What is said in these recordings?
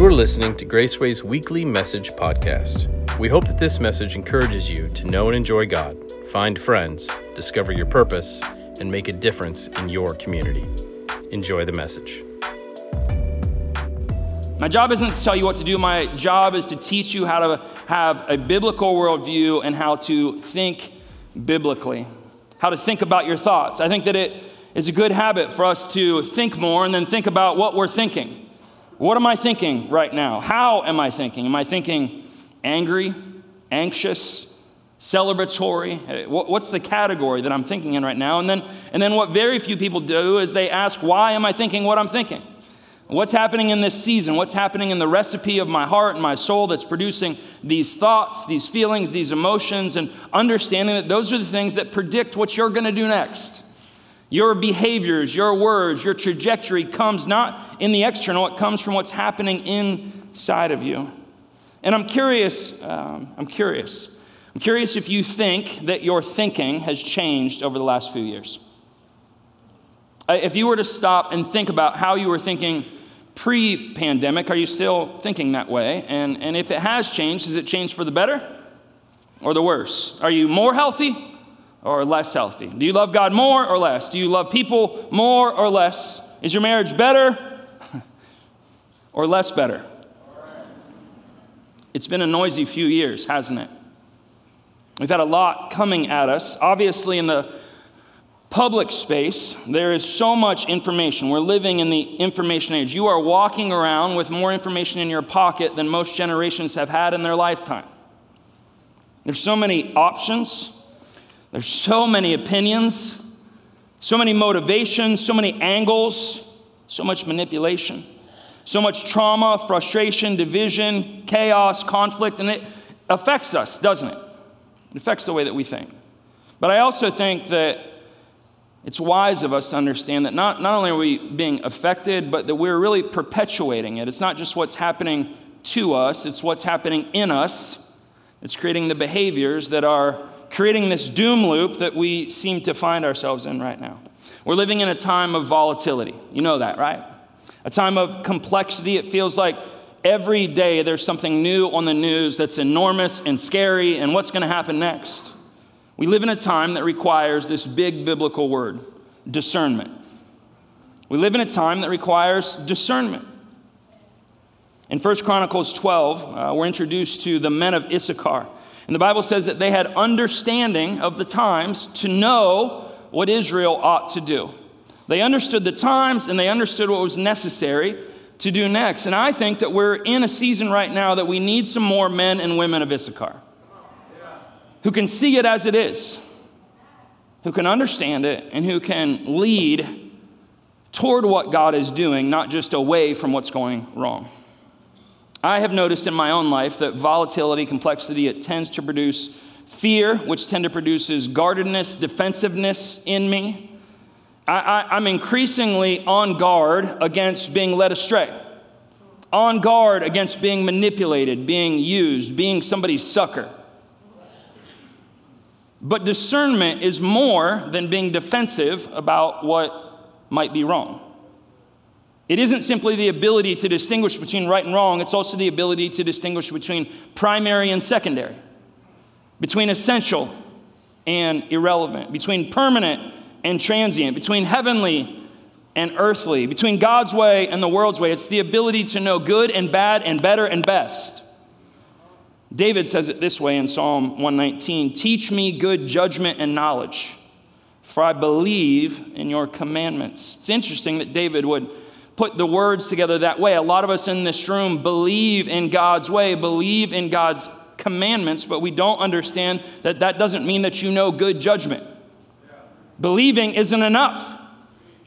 You are listening to Graceway's weekly message podcast. We hope that this message encourages you to know and enjoy God, find friends, discover your purpose, and make a difference in your community. Enjoy the message. My job isn't to tell you what to do. My job is to teach you how to have a biblical worldview and how to think biblically, how to think about your thoughts. I think that it is a good habit for us to think more and then think about what we're thinking. What am I thinking right now? How am I thinking? Am I thinking angry, anxious, celebratory? What's the category that I'm thinking in right now? And then, and then what very few people do is they ask, why am I thinking what I'm thinking? What's happening in this season? What's happening in the recipe of my heart and my soul that's producing these thoughts, these feelings, these emotions, and understanding that those are the things that predict what you're going to do next. Your behaviors, your words, your trajectory comes not in the external, it comes from what's happening inside of you. And I'm curious, um, I'm curious. I'm curious if you think that your thinking has changed over the last few years. Uh, if you were to stop and think about how you were thinking pre pandemic, are you still thinking that way? And, and if it has changed, has it changed for the better or the worse? Are you more healthy or less healthy? Do you love God more or less? Do you love people more or less? Is your marriage better or less better? It's been a noisy few years, hasn't it? We've had a lot coming at us. Obviously, in the public space, there is so much information. We're living in the information age. You are walking around with more information in your pocket than most generations have had in their lifetime. There's so many options, there's so many opinions, so many motivations, so many angles, so much manipulation, so much trauma, frustration, division, chaos, conflict, and it affects us, doesn't it? It affects the way that we think. But I also think that it's wise of us to understand that not, not only are we being affected, but that we're really perpetuating it. It's not just what's happening to us, it's what's happening in us. It's creating the behaviors that are creating this doom loop that we seem to find ourselves in right now. We're living in a time of volatility. You know that, right? A time of complexity. It feels like every day there's something new on the news that's enormous and scary, and what's going to happen next? We live in a time that requires this big biblical word discernment. We live in a time that requires discernment. In 1 Chronicles 12, uh, we're introduced to the men of Issachar. And the Bible says that they had understanding of the times to know what Israel ought to do. They understood the times and they understood what was necessary to do next. And I think that we're in a season right now that we need some more men and women of Issachar who can see it as it is, who can understand it, and who can lead toward what God is doing, not just away from what's going wrong. I have noticed in my own life that volatility, complexity, it tends to produce fear, which tend to produces guardedness, defensiveness in me. I, am increasingly on guard against being led astray, on guard against being manipulated, being used, being somebody's sucker. But discernment is more than being defensive about what might be wrong. It isn't simply the ability to distinguish between right and wrong, it's also the ability to distinguish between primary and secondary, between essential and irrelevant, between permanent and transient, between heavenly and earthly, between God's way and the world's way. It's the ability to know good and bad and better and best. David says it this way in Psalm 119 Teach me good judgment and knowledge, for I believe in your commandments. It's interesting that David would put the words together that way. A lot of us in this room believe in God's way, believe in God's commandments, but we don't understand that that doesn't mean that you know good judgment. Believing isn't enough.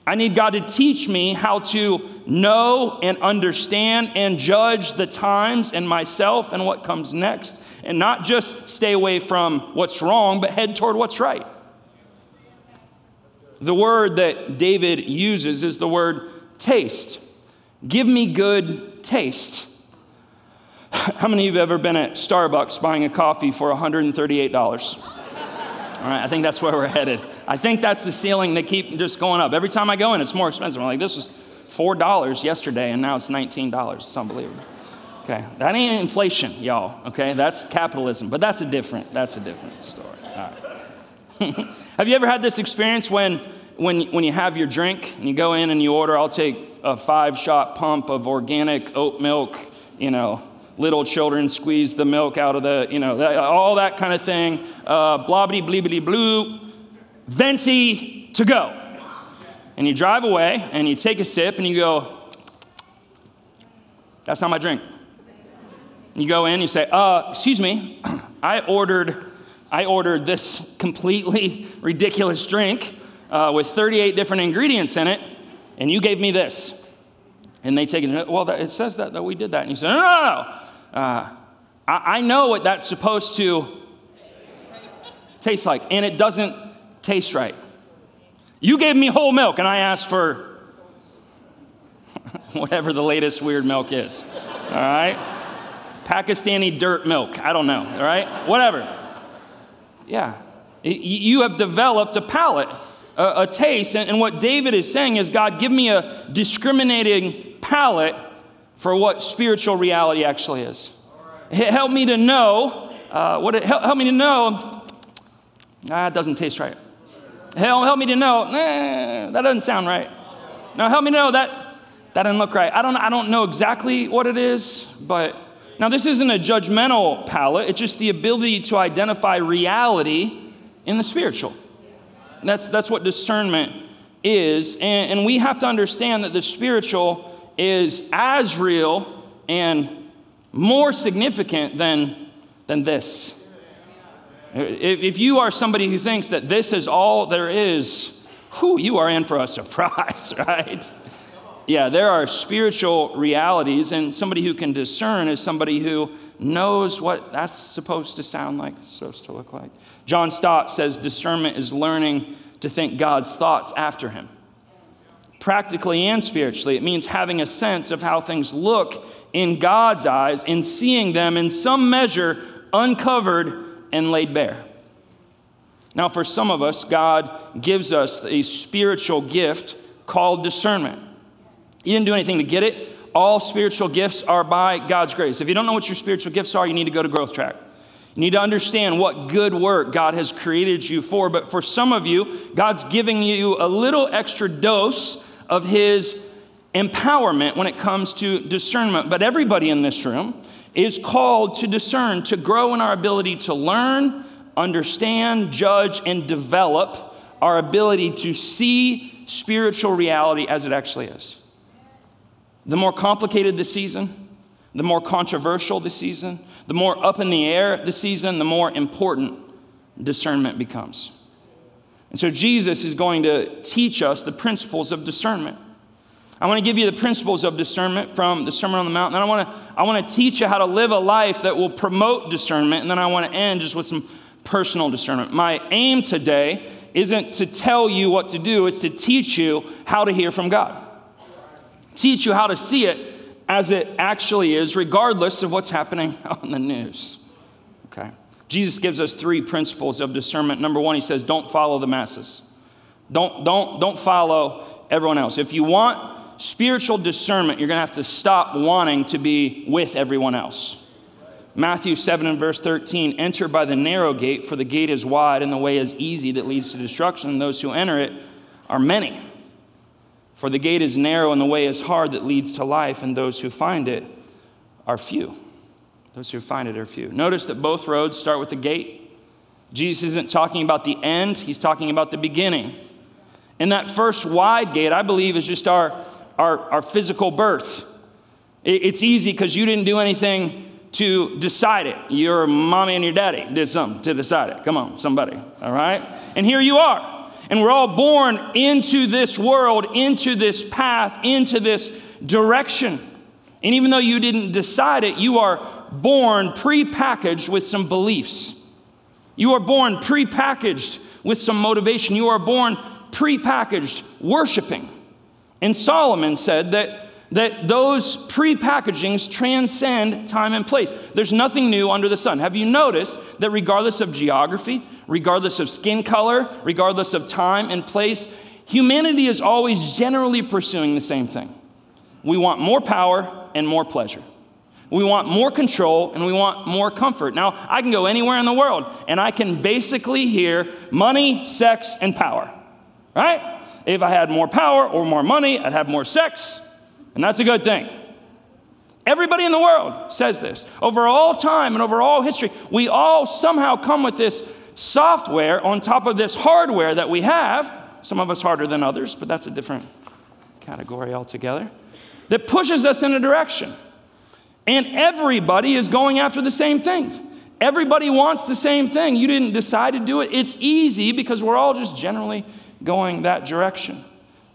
I need God to teach me how to know and understand and judge the times and myself and what comes next, and not just stay away from what's wrong, but head toward what's right. The word that David uses is the word taste. Give me good taste. How many of you have ever been at Starbucks buying a coffee for $138? All right, I think that's where we're headed. I think that's the ceiling they keep just going up. Every time I go in, it's more expensive. I'm like, this was $4 yesterday, and now it's $19. It's unbelievable. Okay, that ain't inflation, y'all. Okay, that's capitalism, but that's a different, that's a different story. have you ever had this experience when, when, when you have your drink and you go in and you order, I'll take a five shot pump of organic oat milk, you know, little children squeeze the milk out of the, you know, that, all that kind of thing, uh, blobbity bleebity blue, venti to go. And you drive away and you take a sip and you go, that's not my drink. You go in, you say, uh, excuse me, I ordered, I ordered this completely ridiculous drink uh, with 38 different ingredients in it, and you gave me this. And they take it, well, that, it says that, that we did that. And you say, no, no, no. Uh, I, I know what that's supposed to taste like, and it doesn't taste right. You gave me whole milk, and I asked for whatever the latest weird milk is. All right? Pakistani dirt milk. I don't know. All right? Whatever. Yeah. You have developed a palate, a, a taste. And, and what David is saying is God, give me a discriminating palate for what spiritual reality actually is. Help me to know uh, what it, help, help, me to know. Ah, it doesn't taste right. Help, help me to know. That doesn't sound right. Now help me know that that didn't look right. I don't, I don't know exactly what it is, but now this isn't a judgmental palate. It's just the ability to identify reality in the spiritual. That's, that's what discernment is. And, and we have to understand that the spiritual is as real and more significant than, than this. If, if you are somebody who thinks that this is all there is, whew, you are in for a surprise, right? Yeah, there are spiritual realities, and somebody who can discern is somebody who knows what that's supposed to sound like, supposed to look like. John Stott says discernment is learning to think God's thoughts after him practically and spiritually. It means having a sense of how things look in God's eyes and seeing them in some measure uncovered and laid bare. Now, for some of us, God gives us a spiritual gift called discernment. You didn't do anything to get it. All spiritual gifts are by God's grace. If you don't know what your spiritual gifts are, you need to go to Growth Track. You need to understand what good work God has created you for. But for some of you, God's giving you a little extra dose of his empowerment when it comes to discernment. But everybody in this room is called to discern, to grow in our ability to learn, understand, judge, and develop our ability to see spiritual reality as it actually is. The more complicated the season, the more controversial the season, the more up in the air the season, the more important discernment becomes. And so Jesus is going to teach us the principles of discernment. I want to give you the principles of discernment from the Sermon on the Mount. And I want to, I want to teach you how to live a life that will promote discernment. And then I want to end just with some personal discernment. My aim today isn't to tell you what to do, it's to teach you how to hear from God. Teach you how to see it as it actually is, regardless of what's happening on the news. Okay? Jesus gives us three principles of discernment. Number one, he says, don't follow the masses. Don't, don't, don't follow everyone else. If you want spiritual discernment, you're going to have to stop wanting to be with everyone else. Matthew 7 and verse 13 enter by the narrow gate, for the gate is wide and the way is easy that leads to destruction, and those who enter it are many. For the gate is narrow and the way is hard that leads to life, and those who find it are few. Those who find it are few. Notice that both roads start with the gate. Jesus isn't talking about the end, he's talking about the beginning. And that first wide gate, I believe, is just our, our, our physical birth. It's easy because you didn't do anything to decide it. Your mommy and your daddy did something to decide it. Come on, somebody, all right? And here you are. And we're all born into this world, into this path, into this direction. And even though you didn't decide it, you are born pre-packaged with some beliefs. You are born pre-packaged with some motivation. You are born pre-packaged worshiping. And Solomon said that, that those pre-packagings transcend time and place. There's nothing new under the sun. Have you noticed that regardless of geography, regardless of skin color, regardless of time and place, humanity is always generally pursuing the same thing. We want more power and more pleasure. we want more control, and we want more comfort. Now, I can go anywhere in the world and I can basically hear money, sex, and power, right? If I had more power or more money, I'd have more sex, and that's a good thing. Everybody in the world says this. Over all time and over all history, we all somehow come with this software on top of this hardware that we have. Some of us harder than others, but that's a different category altogether. That pushes us in a direction. And everybody is going after the same thing. Everybody wants the same thing. You didn't decide to do it. It's easy because we're all just generally going that direction.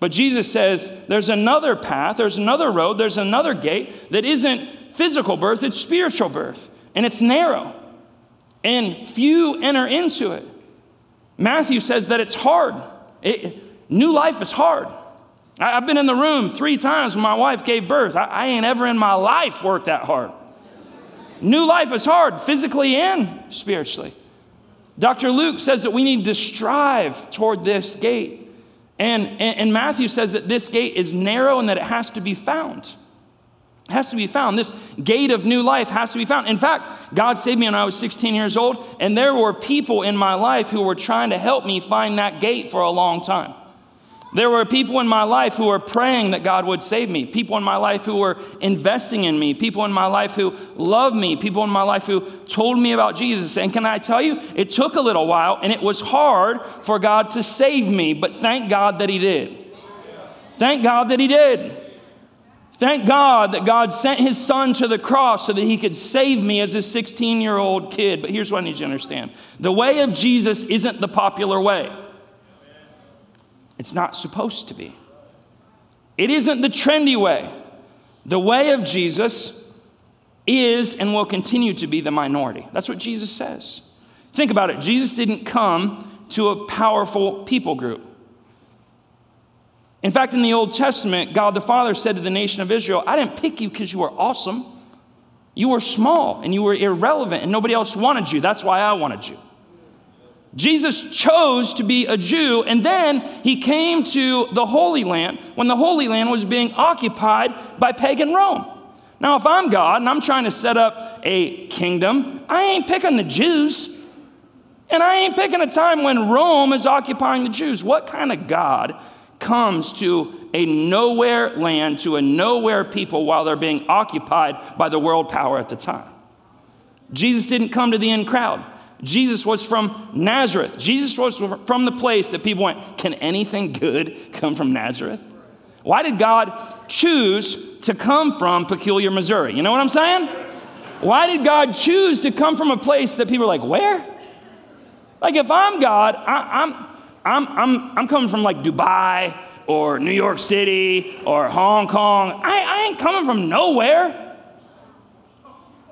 But Jesus says there's another path, there's another road, there's another gate that isn't physical birth, it's spiritual birth. And it's narrow. And few enter into it. Matthew says that it's hard. It, new life is hard. I, have been in the room three times when my wife gave birth. I, I ain't ever in my life worked that hard. New life is hard, physically and spiritually. Dr. Luke says that we need to strive toward this gate. And, and, and, Matthew says that this gate is narrow and that it has to be found. Has to be found. This gate of new life has to be found. In fact, God saved me when I was 16 years old, and there were people in my life who were trying to help me find that gate for a long time. There were people in my life who were praying that God would save me, people in my life who were investing in me, people in my life who loved me, people in my life who told me about Jesus. And can I tell you, it took a little while and it was hard for God to save me, but thank God that He did. Thank God that He did. Thank God that God sent His Son to the cross so that He could save me as a 16 year old kid. But here's what I need you to understand the way of Jesus isn't the popular way. It's not supposed to be. It isn't the trendy way. The way of Jesus is and will continue to be the minority. That's what Jesus says. Think about it. Jesus didn't come to a powerful people group. In fact, in the Old Testament, God the Father said to the nation of Israel, I didn't pick you because you were awesome. You were small and you were irrelevant and nobody else wanted you. That's why I wanted you. Jesus chose to be a Jew, and then he came to the Holy Land when the Holy Land was being occupied by pagan Rome. Now, if I'm God and I'm trying to set up a kingdom, I ain't picking the Jews. And I ain't picking a time when Rome is occupying the Jews. What kind of God comes to a nowhere land, to a nowhere people while they're being occupied by the world power at the time? Jesus didn't come to the in crowd. Jesus was from Nazareth. Jesus was from the place that people went, Can anything good come from Nazareth? Why did God choose to come from Peculiar, Missouri? You know what I'm saying? Why did God choose to come from a place that people are like, Where? Like, if I'm God, I, I'm, I'm, I'm, I'm coming from like Dubai or New York City or Hong Kong. I, I ain't coming from nowhere.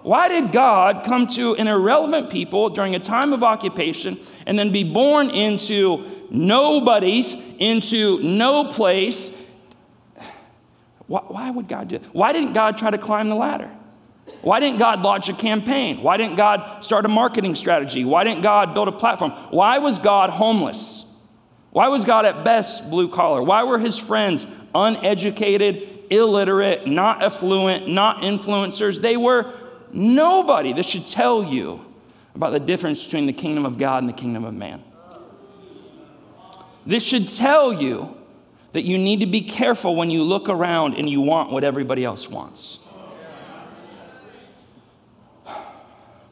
Why did God come to an irrelevant people during a time of occupation and then be born into nobodies, into no place? Why, why would God do it? Why didn't God try to climb the ladder? Why didn't God launch a campaign? Why didn't God start a marketing strategy? Why didn't God build a platform? Why was God homeless? Why was God at best blue collar? Why were his friends uneducated, illiterate, not affluent, not influencers? They were Nobody. This should tell you about the difference between the kingdom of God and the kingdom of man. This should tell you that you need to be careful when you look around and you want what everybody else wants.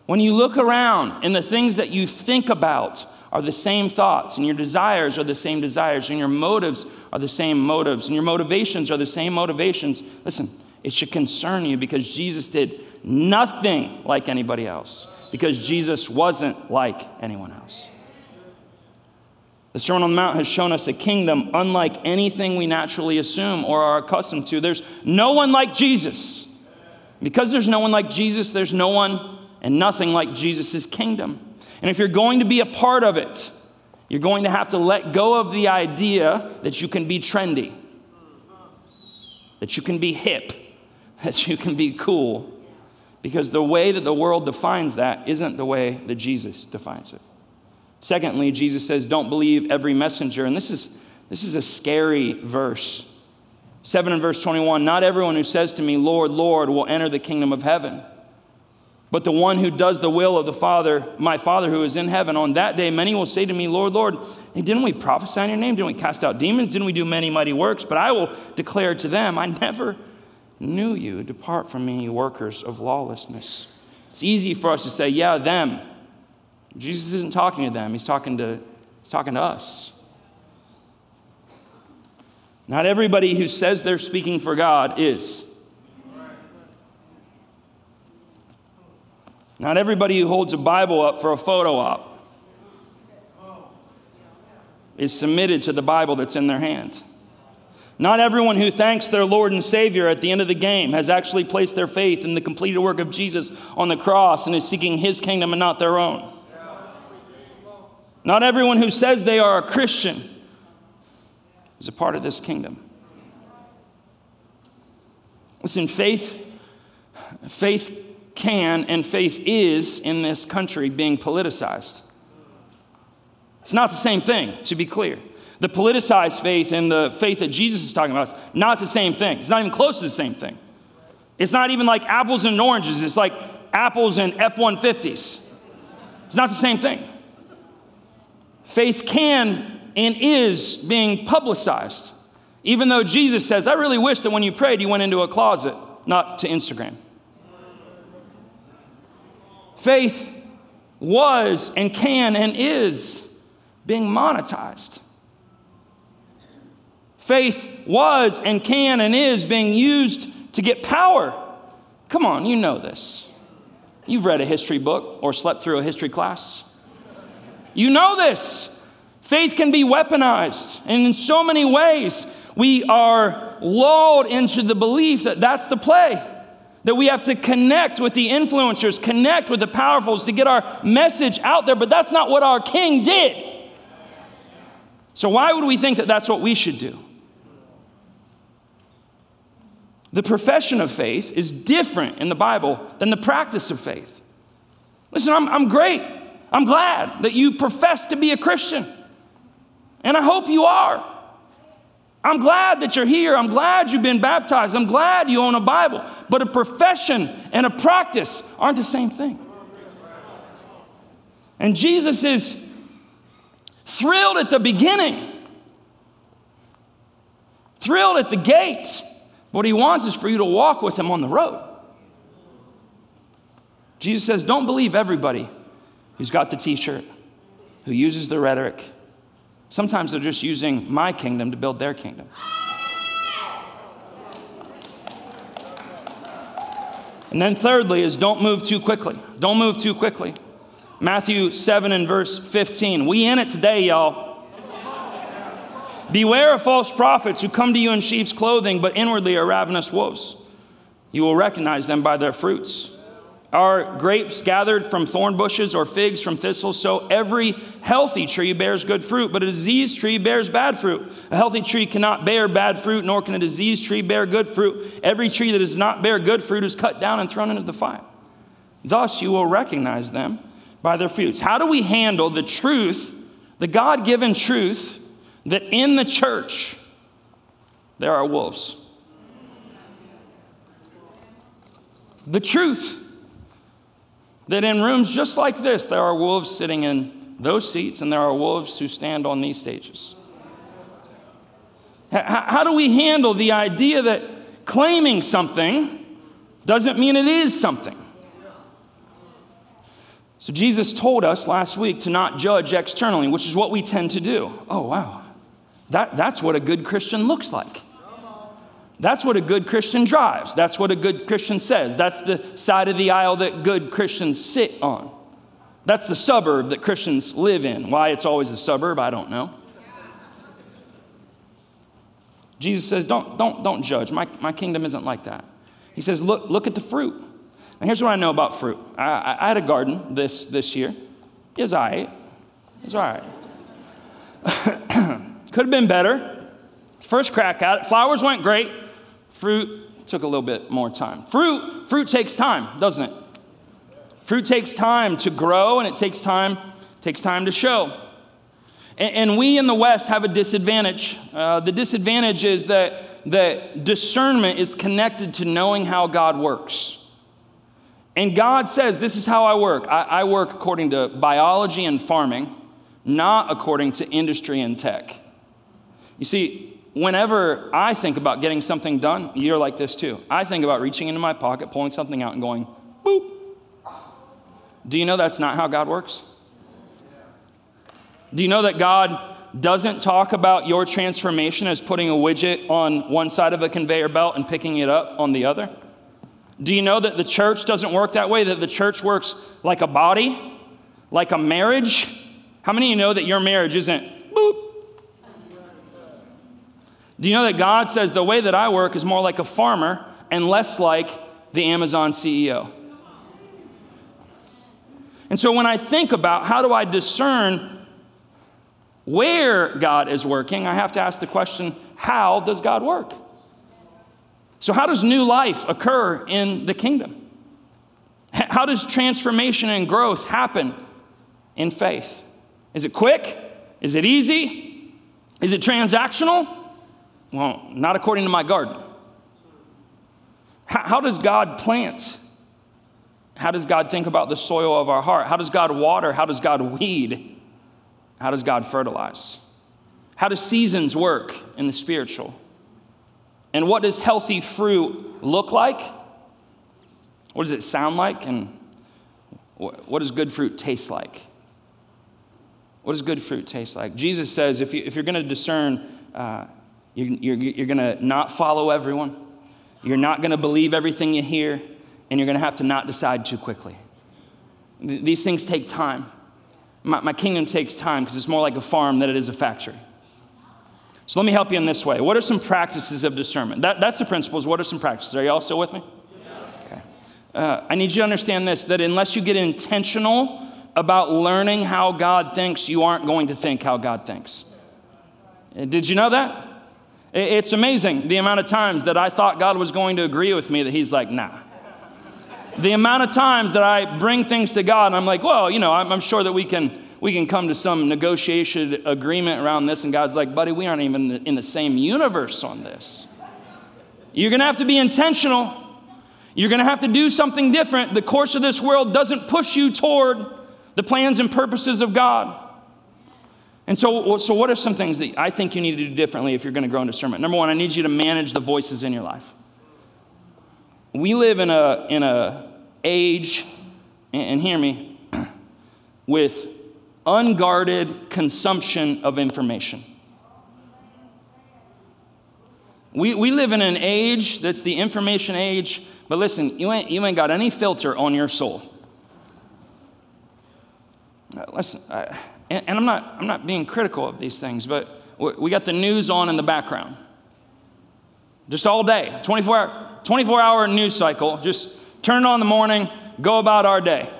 When you look around and the things that you think about are the same thoughts, and your desires are the same desires, and your motives are the same motives, and your motivations are the same motivations, listen, it should concern you because Jesus did nothing like anybody else, because Jesus wasn't like anyone else. The Sermon on the Mount has shown us a kingdom unlike anything we naturally assume or are accustomed to. There's no one like Jesus. Because there's no one like Jesus, there's no one and nothing like Jesus' kingdom. And if you're going to be a part of it, you're going to have to let go of the idea that you can be trendy, that you can be hip, that you can be cool, because the way that the world defines that isn't the way that Jesus defines it. Secondly, Jesus says, Don't believe every messenger. And this is, this is a scary verse. 7 and verse 21 Not everyone who says to me, Lord, Lord, will enter the kingdom of heaven, but the one who does the will of the Father, my Father who is in heaven. On that day, many will say to me, Lord, Lord, hey, didn't we prophesy in your name? Didn't we cast out demons? Didn't we do many mighty works? But I will declare to them, I never knew you. Depart from me, workers of lawlessness. It's easy for us to say, yeah, them. Jesus isn't talking to them, he's talking to, he's talking to us. Not everybody who says they're speaking for God is. Not everybody who holds a Bible up for a photo op is submitted to the Bible that's in their hand. Not everyone who thanks their Lord and Savior at the end of the game has actually placed their faith in the completed work of Jesus on the cross and is seeking his kingdom and not their own. Not everyone who says they are a Christian is a part of this kingdom. Listen, faith, faith can and faith is in this country being politicized. It's not the same thing, to be clear. The politicized faith and the faith that Jesus is talking about is not the same thing. It's not even close to the same thing. It's not even like apples and oranges, it's like apples and F 150s. It's not the same thing. Faith can and is being publicized. Even though Jesus says, I really wish that when you prayed, you went into a closet, not to Instagram. Faith was and can and is being monetized. Faith was and can and is being used to get power. Come on, you know this. You've read a history book or slept through a history class. You know this. Faith can be weaponized, and in so many ways, we are lulled into the belief that that's the play. That we have to connect with the influencers, connect with the powerfuls to get our message out there, but that's not what our king did. So, why would we think that that's what we should do? The profession of faith is different in the Bible than the practice of faith. Listen, I'm, I'm great. I'm glad that you profess to be a Christian. And I hope you are. I'm glad that you're here. I'm glad you've been baptized. I'm glad you own a Bible. But a profession and a practice aren't the same thing. And Jesus is thrilled at the beginning, thrilled at the gate. What he wants is for you to walk with him on the road. Jesus says, Don't believe everybody who's got the t shirt, who uses the rhetoric. Sometimes they're just using my kingdom to build their kingdom. And then, thirdly, is don't move too quickly. Don't move too quickly. Matthew 7 and verse 15. We in it today, y'all. Beware of false prophets who come to you in sheep's clothing, but inwardly are ravenous wolves. You will recognize them by their fruits. Are grapes gathered from thorn bushes or figs from thistles? So every healthy tree bears good fruit, but a diseased tree bears bad fruit. A healthy tree cannot bear bad fruit, nor can a diseased tree bear good fruit. Every tree that does not bear good fruit is cut down and thrown into the fire. Thus you will recognize them by their fruits. How do we handle the truth, the God given truth, that in the church there are wolves? The truth that in rooms just like this, there are wolves sitting in those seats, and there are wolves who stand on these stages. How do we handle the idea that claiming something doesn't mean it is something? So, Jesus told us last week to not judge externally, which is what we tend to do. Oh, wow. That, that's what a good Christian looks like. That's what a good Christian drives. That's what a good Christian says. That's the side of the aisle that good Christians sit on. That's the suburb that Christians live in. Why it's always a suburb, I don't know. Jesus says, don't, don't, don't judge. My, my kingdom isn't like that. He says, look, look at the fruit. And here's what I know about fruit. I, I, I had a garden this, this year. It was all right. It was all right. Could have been better. First crack at it. Flowers went great. Fruit took a little bit more time. Fruit, fruit takes time, doesn't it? Fruit takes time to grow and it takes time, takes time to show. And, we in the West have a disadvantage. Uh, the disadvantage is that, that discernment is connected to knowing how God works. And God says, This is how I work. I, I work according to biology and farming, not according to industry and tech. You see, whenever I think about getting something done, you're like this too. I think about reaching into my pocket, pulling something out, and going, boop. Do you know that's not how God works? Do you know that God doesn't talk about your transformation as putting a widget on one side of a conveyor belt and picking it up on the other? Do you know that the church doesn't work that way? That the church works like a body, like a marriage? How many of you know that your marriage isn't? Do you know that God says the way that I work is more like a farmer and less like the Amazon CEO? And so when I think about how do I discern where God is working, I have to ask the question how does God work? So, how does new life occur in the kingdom? How does transformation and growth happen in faith? Is it quick? Is it easy? Is it transactional? Well, not according to my garden. How, does God plant? How does God think about the soil of our heart? How does God water? How does God weed? How does God fertilize? How do seasons work in the spiritual? And what does healthy fruit look like? What does it sound like? And what does good fruit taste like? What does good fruit taste like? Jesus says if, you, if you're going to discern, uh, you, you're, you're going to not follow everyone, you're not going to believe everything you hear, and you're going to have to not decide too quickly. These things take time. My, my kingdom takes time because it's more like a farm than it is a factory. So let me help you in this way. What are some practices of discernment? That, that's the principles. What are some practices? Are you all still with me? Okay. Uh, I need you to understand this that unless you get intentional about learning how God thinks, you aren't going to think how God thinks. Uh, did you know that? It's amazing the amount of times that I thought God was going to agree with me that He's like, nah. The amount of times that I bring things to God and I'm like, well, you know, I'm, I'm sure that we can we can come to some negotiation agreement around this. And God's like, buddy, we aren't even in the same universe on this. You're going to have to be intentional. You're going to have to do something different. The course of this world doesn't push you toward the plans and purposes of God. And so, so what are some things that I think you need to do differently if you're going to grow in discernment? Number one, I need you to manage the voices in your life. We live in a, in a age, and hear me, with unguarded consumption of information. We, we live in an age that's the information age, but listen, you ain't, you ain't got any filter on your soul. Listen, and, and, I'm, not, I'm not being critical of these things, but we got the news on in the background. Just all day, 24 hour, 24 hour news cycle, just turn it on the morning, go about our day.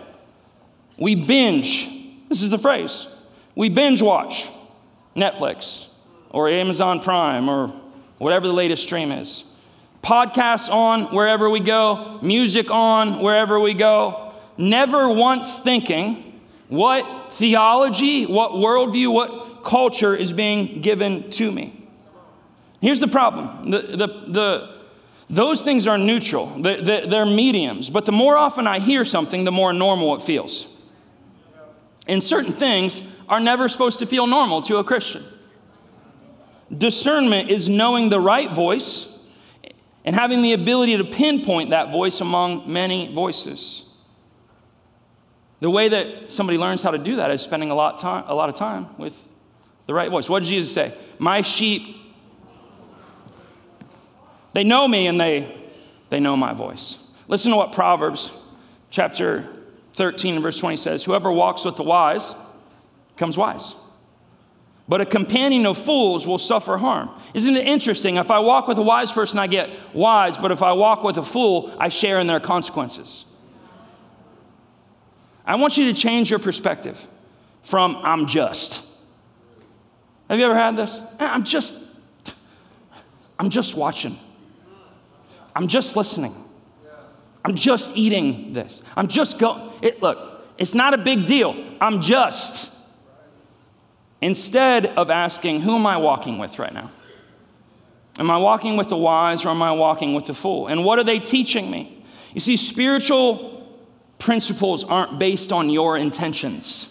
We binge this is the phrase. We binge watch Netflix or Amazon Prime or whatever the latest stream is. Podcasts on wherever we go, music on wherever we go. Never once thinking what theology, what worldview, what culture is being given to me. Here's the problem the, the, the, those things are neutral, they're mediums, but the more often I hear something, the more normal it feels. And certain things are never supposed to feel normal to a Christian. Discernment is knowing the right voice and having the ability to pinpoint that voice among many voices. The way that somebody learns how to do that is spending a lot, time, a lot of time with the right voice. What did Jesus say? My sheep, they know me and they, they know my voice. Listen to what Proverbs chapter 13 and verse 20 says, Whoever walks with the wise becomes wise. But a companion of fools will suffer harm. Isn't it interesting? If I walk with a wise person, I get wise, but if I walk with a fool, I share in their consequences. I want you to change your perspective from I'm just. Have you ever had this? Eh, I'm just, I'm just watching. I'm just listening. I'm just eating this. I'm just going. It, look, it's not a big deal. I'm just. instead of asking, Who am I walking with right now? Am I walking with the wise or am I walking with the fool? And what are they teaching me? You see, spiritual principles aren't based on your intentions.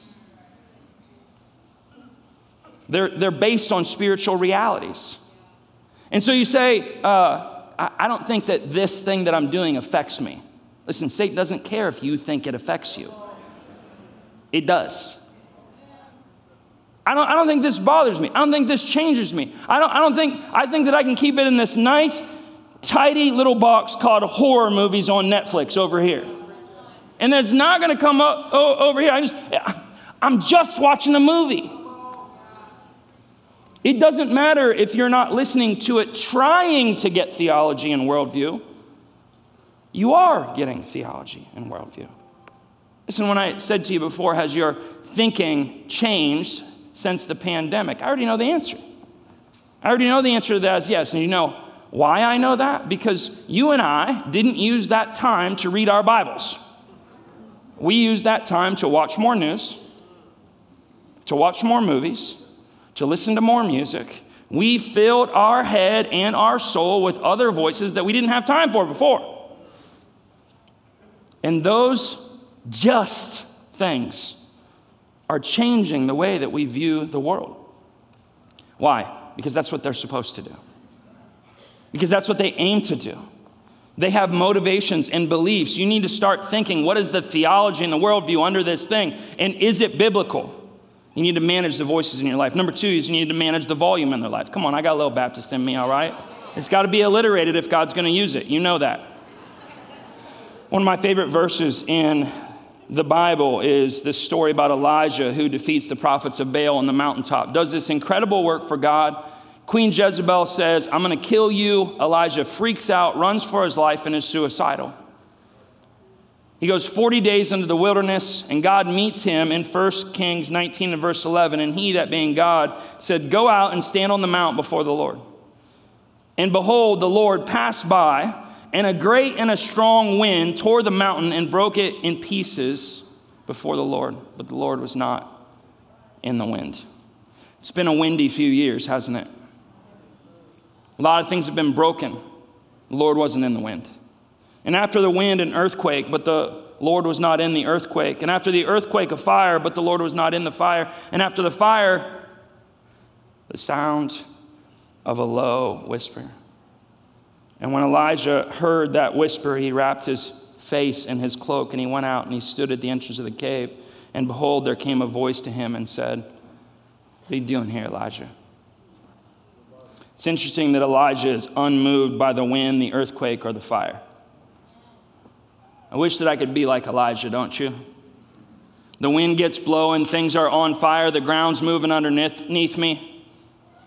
They're, they're based on spiritual realities. And so you say, uh, I, I don't think that this thing that I'm doing affects me. Listen, Satan doesn't care if you think it affects you, it does. I don't, I don't think this bothers me. I don't think this changes me. I don't, I don't think, I think that I can keep it in this nice, tidy little box called horror movies on Netflix over here. And that's not going to come up oh, over here. I just, I'm just watching a movie. It doesn't matter if you're not listening to it trying to get theology and worldview. You are getting theology and worldview. Listen, when I said to you before, has your thinking changed since the pandemic? I already know the answer. I already know the answer to that is yes. And you know why I know that? Because you and I didn't use that time to read our Bibles. We used that time to watch more news, to watch more movies, to listen to more music. We filled our head and our soul with other voices that we didn't have time for before. And those just things are changing the way that we view the world. Why? Because that's what they're supposed to do. Because that's what they aim to do. They have motivations and beliefs. You need to start thinking what is the theology and the worldview under this thing? And is it biblical? You need to manage the voices in your life. Number two is you need to manage the volume in their life. Come on, I got a little Baptist in me, all right? It's got to be alliterated if God's going to use it. You know that. One of my favorite verses in the Bible is this story about Elijah who defeats the prophets of Baal on the mountaintop, does this incredible work for God. Queen Jezebel says, I'm going to kill you. Elijah freaks out, runs for his life, and is suicidal. He goes 40 days into the wilderness, and God meets him in 1 Kings 19 and verse 11. And he, that being God, said, Go out and stand on the mount before the Lord. And behold, the Lord passed by, and a great and a strong wind tore the mountain and broke it in pieces before the Lord. But the Lord was not in the wind. It's been a windy few years, hasn't it? A lot of things have been broken. The Lord wasn't in the wind. And after the wind, an earthquake, but the Lord was not in the earthquake. And after the earthquake, a fire, but the Lord was not in the fire. And after the fire, the sound of a low whisper. And when Elijah heard that whisper, he wrapped his face in his cloak and he went out and he stood at the entrance of the cave. And behold, there came a voice to him and said, What are you doing here, Elijah? It's interesting that Elijah is unmoved by the wind, the earthquake, or the fire. I wish that I could be like Elijah, don't you? The wind gets blowing, things are on fire, the ground's moving underneath me.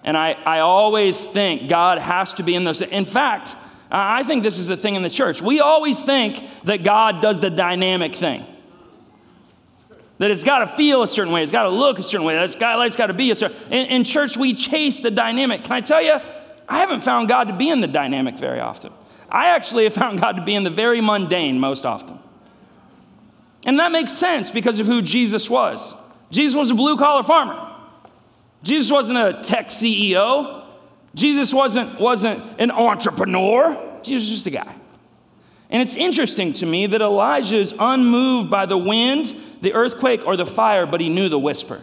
And I, I always think God has to be in those. In fact, I think this is the thing in the church. We always think that God does the dynamic thing. That it's got to feel a certain way, it's got to look a certain way, it's got, it's got to be a certain in, in church, we chase the dynamic. Can I tell you, I haven't found God to be in the dynamic very often. I actually have found God to be in the very mundane most often. And that makes sense because of who Jesus was. Jesus was a blue collar farmer. Jesus wasn't a tech CEO. Jesus wasn't, wasn't an entrepreneur. Jesus was just a guy. And it's interesting to me that Elijah is unmoved by the wind, the earthquake, or the fire, but he knew the whisper.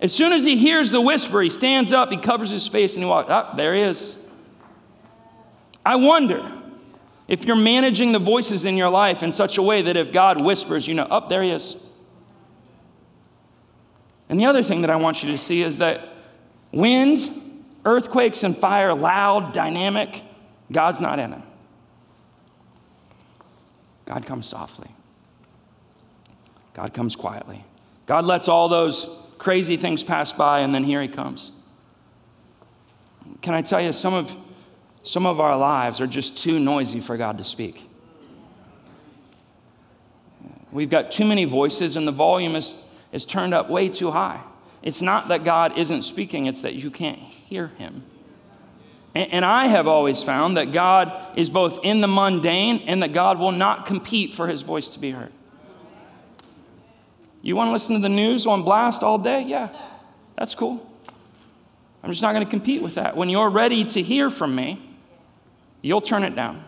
As soon as he hears the whisper, he stands up, he covers his face, and he walks. Up, oh, there he is. I wonder if you're managing the voices in your life in such a way that if God whispers, you know, up oh, there he is. And the other thing that I want you to see is that wind, earthquakes, and fire, loud, dynamic, God's not in them. God comes softly. God comes quietly. God lets all those crazy things pass by, and then here he comes. Can I tell you, some of some of our lives are just too noisy for God to speak. We've got too many voices, and the volume is, is turned up way too high. It's not that God isn't speaking, it's that you can't hear Him. And, I have always found that God is both in the mundane and that God will not compete for His voice to be heard. You want to listen to the news on blast all day? Yeah, that's cool. I'm just not going to compete with that. When you're ready to hear from me, you'll turn it down.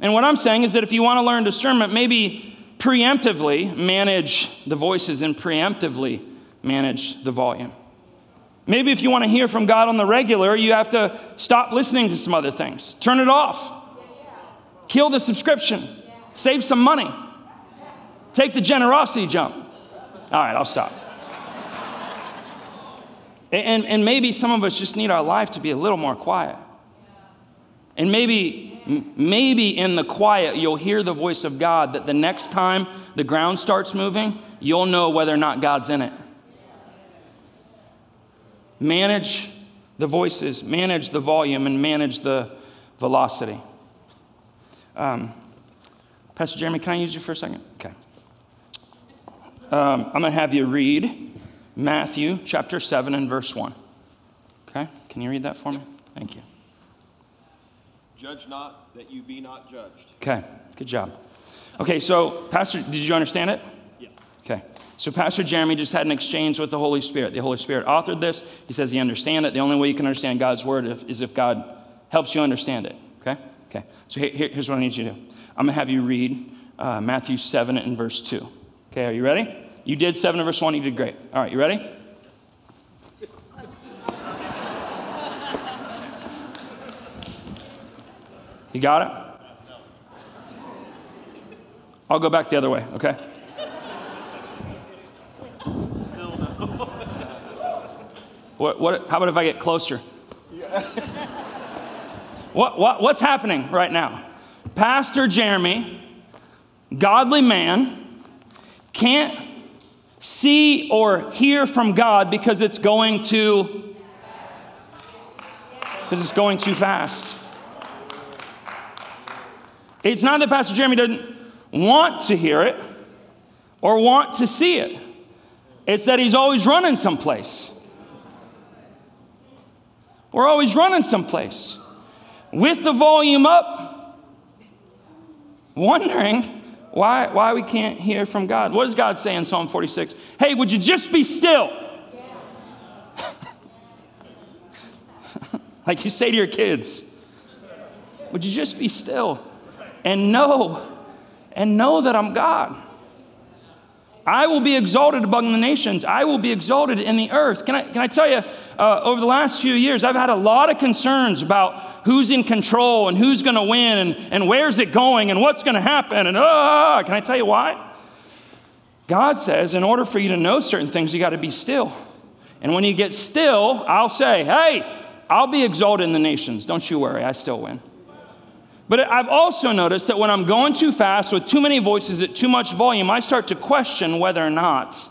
And what I'm saying is that if you want to learn discernment, maybe preemptively manage the voices and preemptively manage the volume. Maybe if you want to hear from God on the regular, you have to stop listening to some other things. Turn it off. Kill the subscription. Save some money. Take the generosity jump. All right, I'll stop. And, and maybe some of us just need our life to be a little more quiet. And maybe, maybe in the quiet, you'll hear the voice of God that the next time the ground starts moving, you'll know whether or not God's in it. Manage the voices, manage the volume, and manage the velocity. Um, Pastor Jeremy, can I use you for a second? Okay. Um, I'm going to have you read Matthew chapter 7 and verse 1. Okay? Can you read that for me? Thank you. Judge not that you be not judged. Okay, good job. Okay, so, Pastor, did you understand it? So, Pastor Jeremy just had an exchange with the Holy Spirit. The Holy Spirit authored this. He says he understands it. The only way you can understand God's word is if God helps you understand it. Okay? Okay. So, here, here's what I need you to do I'm going to have you read uh, Matthew 7 and verse 2. Okay, are you ready? You did 7 and verse 1. You did great. All right, you ready? You got it? I'll go back the other way, okay? What, what, how about if I get closer? what, what, what's happening right now? Pastor Jeremy, godly man, can't see or hear from God because it's going too because it's going too fast. It's not that Pastor Jeremy doesn't want to hear it or want to see it. It's that he's always running someplace. We're always running someplace with the volume up, wondering why, why we can't hear from God. What does God say in Psalm 46? Hey, would you just be still? like you say to your kids, would you just be still and know and know that I'm God? I will be exalted among the nations. I will be exalted in the earth. Can I, can I tell you, uh, over the last few years, I've had a lot of concerns about who's in control and who's going to win and, and where's it going and what's going to happen. And uh, can I tell you why? God says, in order for you to know certain things, you got to be still. And when you get still, I'll say, hey, I'll be exalted in the nations. Don't you worry, I still win. But I've also noticed that when I'm going too fast with too many voices at too much volume, I start to question whether or not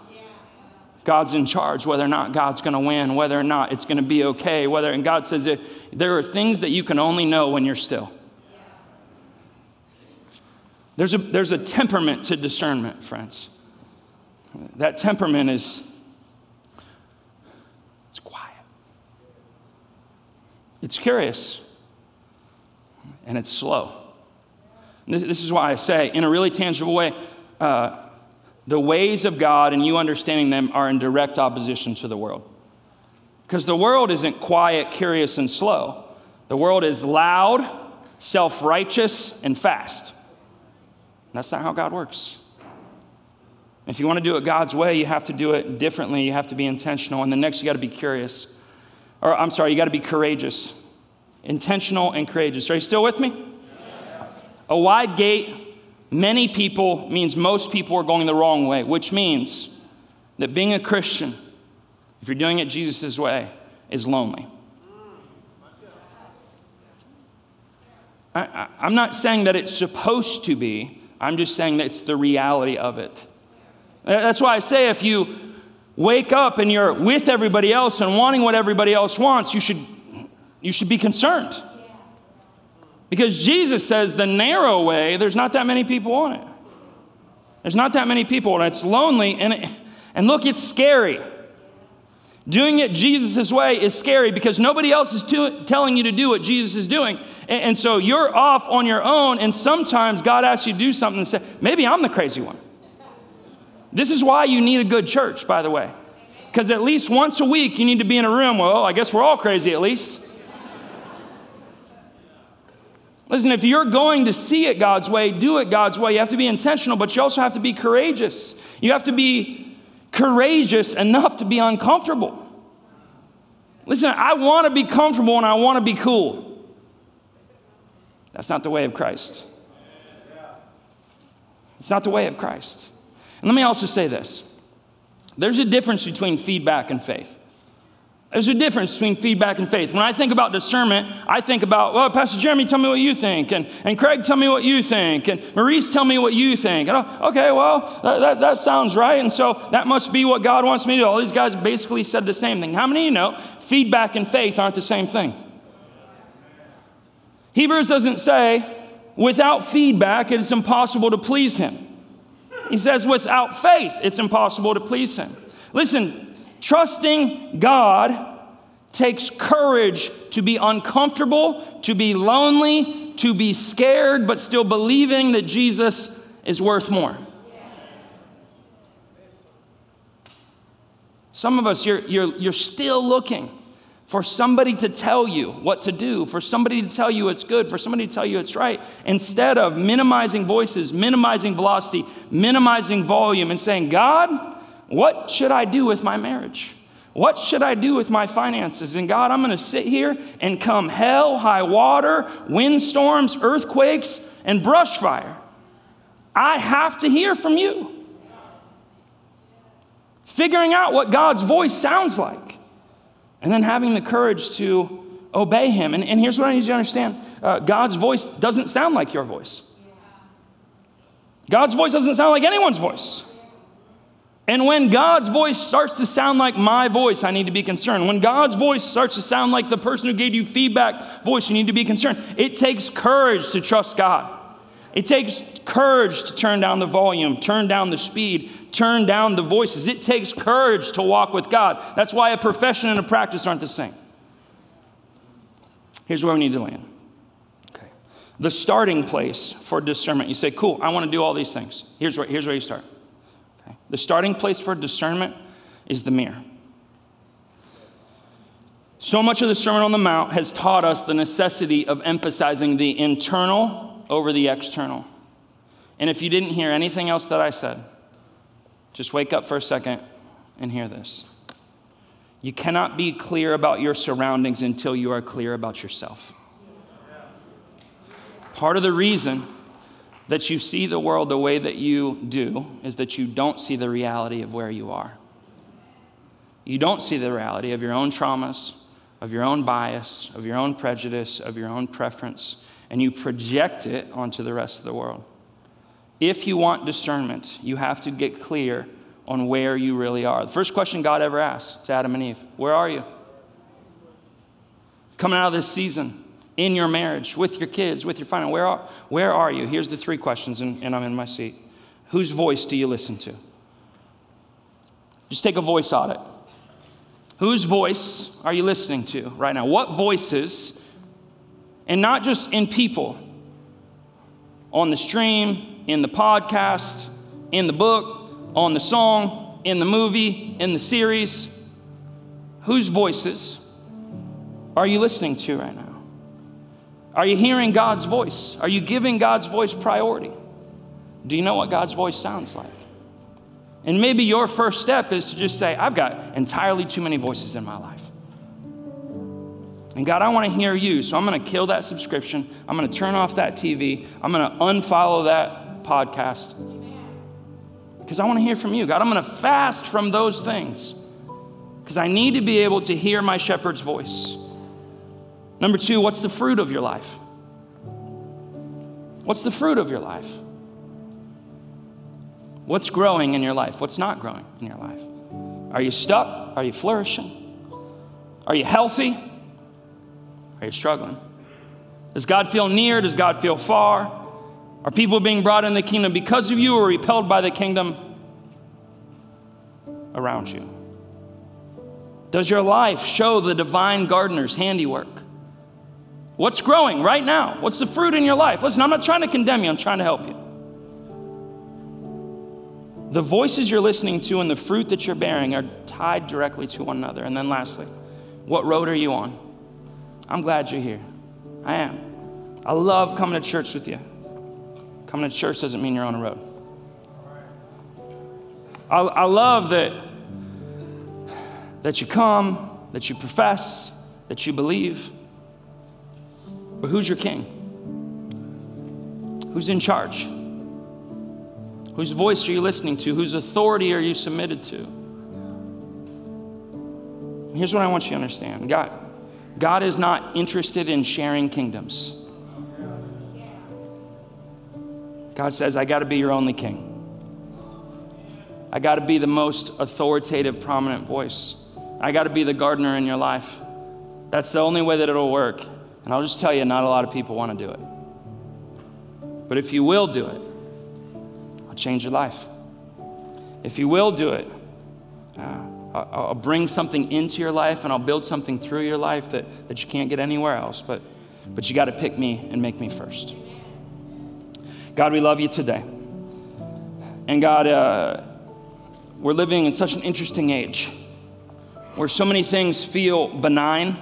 God's in charge, whether or not God's going to win, whether or not it's going to be okay, whether, and God says that there are things that you can only know when you're still. There's a, there's a temperament to discernment, friends. That temperament is it's quiet. It's curious and it's slow. This, this, is why I say, in a really tangible way, uh, the ways of God and you understanding them are in direct opposition to the world. Because the world isn't quiet, curious, and slow. The world is loud, self righteous, and fast. That's not how God works. If you want to do it God's way, you have to do it differently. You have to be intentional. And the next, you got to be curious. Or, I'm sorry, you got to be courageous intentional and courageous. Are you still with me? A wide gate, many people means most people are going the wrong way, which means that being a Christian, if you're doing it Jesus' way, is lonely. I, am not saying that it's supposed to be, I'm just saying that it's the reality of it. That's why I say if you wake up and you're with everybody else and wanting what everybody else wants, you should you should be concerned. Because Jesus says the narrow way, there's not that many people on it. There's not that many people, and it's lonely. And, it, and look, it's scary. Doing it Jesus' way is scary because nobody else is to, telling you to do what Jesus is doing. And, and, so you're off on your own, and sometimes God asks you to do something and say, maybe I'm the crazy one. This is why you need a good church, by the way. Because at least once a week you need to be in a room. Well, I guess we're all crazy at least. Listen, if you're going to see it God's way, do it God's way. You have to be intentional, but you also have to be courageous. You have to be courageous enough to be uncomfortable. Listen, I want to be comfortable and I want to be cool. That's not the way of Christ. It's not the way of Christ. And let me also say this there's a difference between feedback and faith. There's a difference between feedback and faith. When I think about discernment, I think about, well, Pastor Jeremy, tell me what you think. And, and Craig, tell me what you think. And Maurice, tell me what you think. And, oh, okay, well, that, that, that, sounds right. And so that must be what God wants me to do. All these guys basically said the same thing. How many of you know feedback and faith aren't the same thing? Hebrews doesn't say, without feedback, it is impossible to please Him. He says, without faith, it's impossible to please Him. Listen, Trusting God takes courage to be uncomfortable, to be lonely, to be scared, but still believing that Jesus is worth more. Some of us, you're, you're, you're still looking for somebody to tell you what to do, for somebody to tell you it's good, for somebody to tell you it's right, instead of minimizing voices, minimizing velocity, minimizing volume, and saying, God, what should I do with my marriage? What should I do with my finances? And God, I'm going to sit here and come hell, high water, windstorms, earthquakes, and brush fire. I have to hear from you. Figuring out what God's voice sounds like, and then having the courage to obey Him. And, and here's what I need you to understand uh, God's voice doesn't sound like your voice, God's voice doesn't sound like anyone's voice. And when God's voice starts to sound like my voice, I need to be concerned. When God's voice starts to sound like the person who gave you feedback voice, you need to be concerned. It takes courage to trust God. It takes courage to turn down the volume, turn down the speed, turn down the voices. It takes courage to walk with God. That's why a profession and a practice aren't the same. Here's where we need to land. Okay. The starting place for discernment. You say, cool, I want to do all these things. Here's where, here's where you start. Okay? The starting place for discernment is the mirror. So much of the Sermon on the Mount has taught us the necessity of emphasizing the internal over the external. And if you didn't hear anything else that I said, just wake up for a second and hear this. You cannot be clear about your surroundings until you are clear about yourself. Part of the reason that you see the world the way that you do is that you don't see the reality of where you are. You don't see the reality of your own traumas, of your own bias, of your own prejudice, of your own preference, and you project it onto the rest of the world. If you want discernment, you have to get clear on where you really are. The first question God ever asked to Adam and Eve Where are you? Coming out of this season, in your marriage, with your kids, with your family. Where are, where are you? Here's the three questions, and, and I'm in my seat. Whose voice do you listen to? Just take a voice audit. Whose voice are you listening to right now? What voices, and not just in people, on the stream, in the podcast, in the book, on the song, in the movie, in the series, whose voices are you listening to right now? Are you hearing God's voice? Are you giving God's voice priority? Do you know what God's voice sounds like? And maybe your first step is to just say, I've got entirely too many voices in my life. And God, I want to hear you, so I'm going to kill that subscription. I'm going to turn off that TV. I'm going to unfollow that podcast. Because I want to hear from you. God, I'm going to fast from those things. Because I need to be able to hear my shepherd's voice. Number two, what's the fruit of your life? What's the fruit of your life? What's growing in your life? What's not growing in your life? Are you stuck? Are you flourishing? Are you healthy? Are you struggling? Does God feel near? Does God feel far? Are people being brought in the kingdom because of you or repelled by the kingdom around you? Does your life show the divine gardener's handiwork? What's growing right now? What's the fruit in your life? Listen, I'm not trying to condemn you, I'm trying to help you. the voices you're listening to and the fruit that you're bearing are tied directly to one another. And then, lastly, what road are you on? I'm glad you're here. I am. I love coming to church with you. Coming to church doesn't mean you're on a road. I, I love that, that you come, that you profess, that you believe. But who's your king? Who's in charge? Whose voice are you listening to? Whose authority are you submitted to? Here's what I want you to understand God, God is not interested in sharing kingdoms. God says, I got to be your only king. I got to be the most authoritative, prominent voice. I got to be the gardener in your life. That's the only way that it'll work. And I'll just tell you, not a lot of people want to do it. But if you will do it, I'll change your life. If you will do it, uh, I'll bring something into your life and I'll build something through your life that, that you can't get anywhere else. But, but you got to pick me and make me first. God, we love you today. And God, uh, we're living in such an interesting age where so many things feel benign.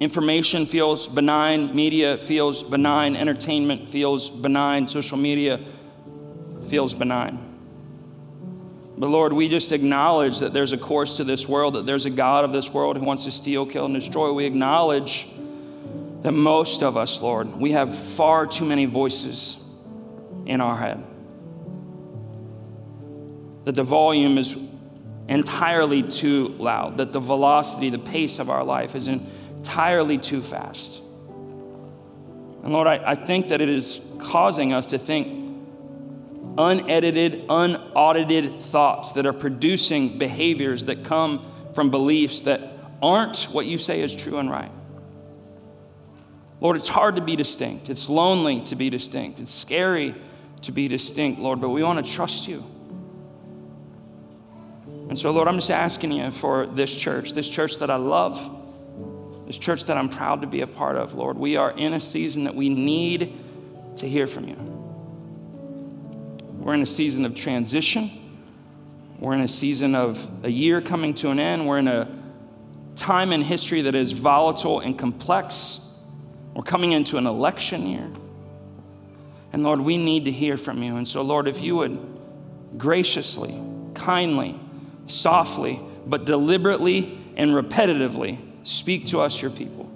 Information feels benign, media feels benign, entertainment feels benign, social media feels benign. But Lord, we just acknowledge that there's a course to this world, that there's a God of this world who wants to steal, kill, and destroy. We acknowledge that most of us, Lord, we have far too many voices in our head. That the volume is entirely too loud, that the velocity, the pace of our life is entirely too fast. And Lord, I, I think that it is causing us to think unedited, unaudited thoughts that are producing behaviors that come from beliefs that aren't what you say is true and right. Lord, it's hard to be distinct. It's lonely to be distinct. It's scary to be distinct, Lord, but we want to trust you. And so, Lord, I'm just asking you for this church, this church that I love, this church that I'm proud to be a part of, Lord. We are in a season that we need to hear from you. We're in a season of transition. We're in a season of a year coming to an end. We're in a time in history that is volatile and complex. We're coming into an election year. And Lord, we need to hear from you. And so, Lord, if you would graciously, kindly, softly, but deliberately and repetitively speak to us, your people.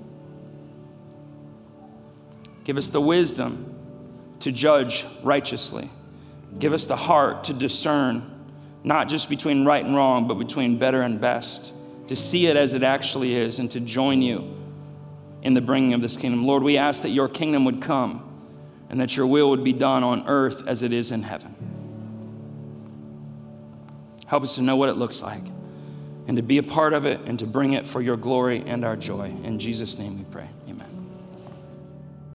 Give us the wisdom to judge righteously. Give us the heart to discern, not just between right and wrong, but between better and best, to see it as it actually is, and to join you in the bringing of this kingdom. Lord, we ask that your kingdom would come and that your will would be done on earth as it is in heaven. Help us to know what it looks like and to be a part of it and to bring it for your glory and our joy. In Jesus' name we pray.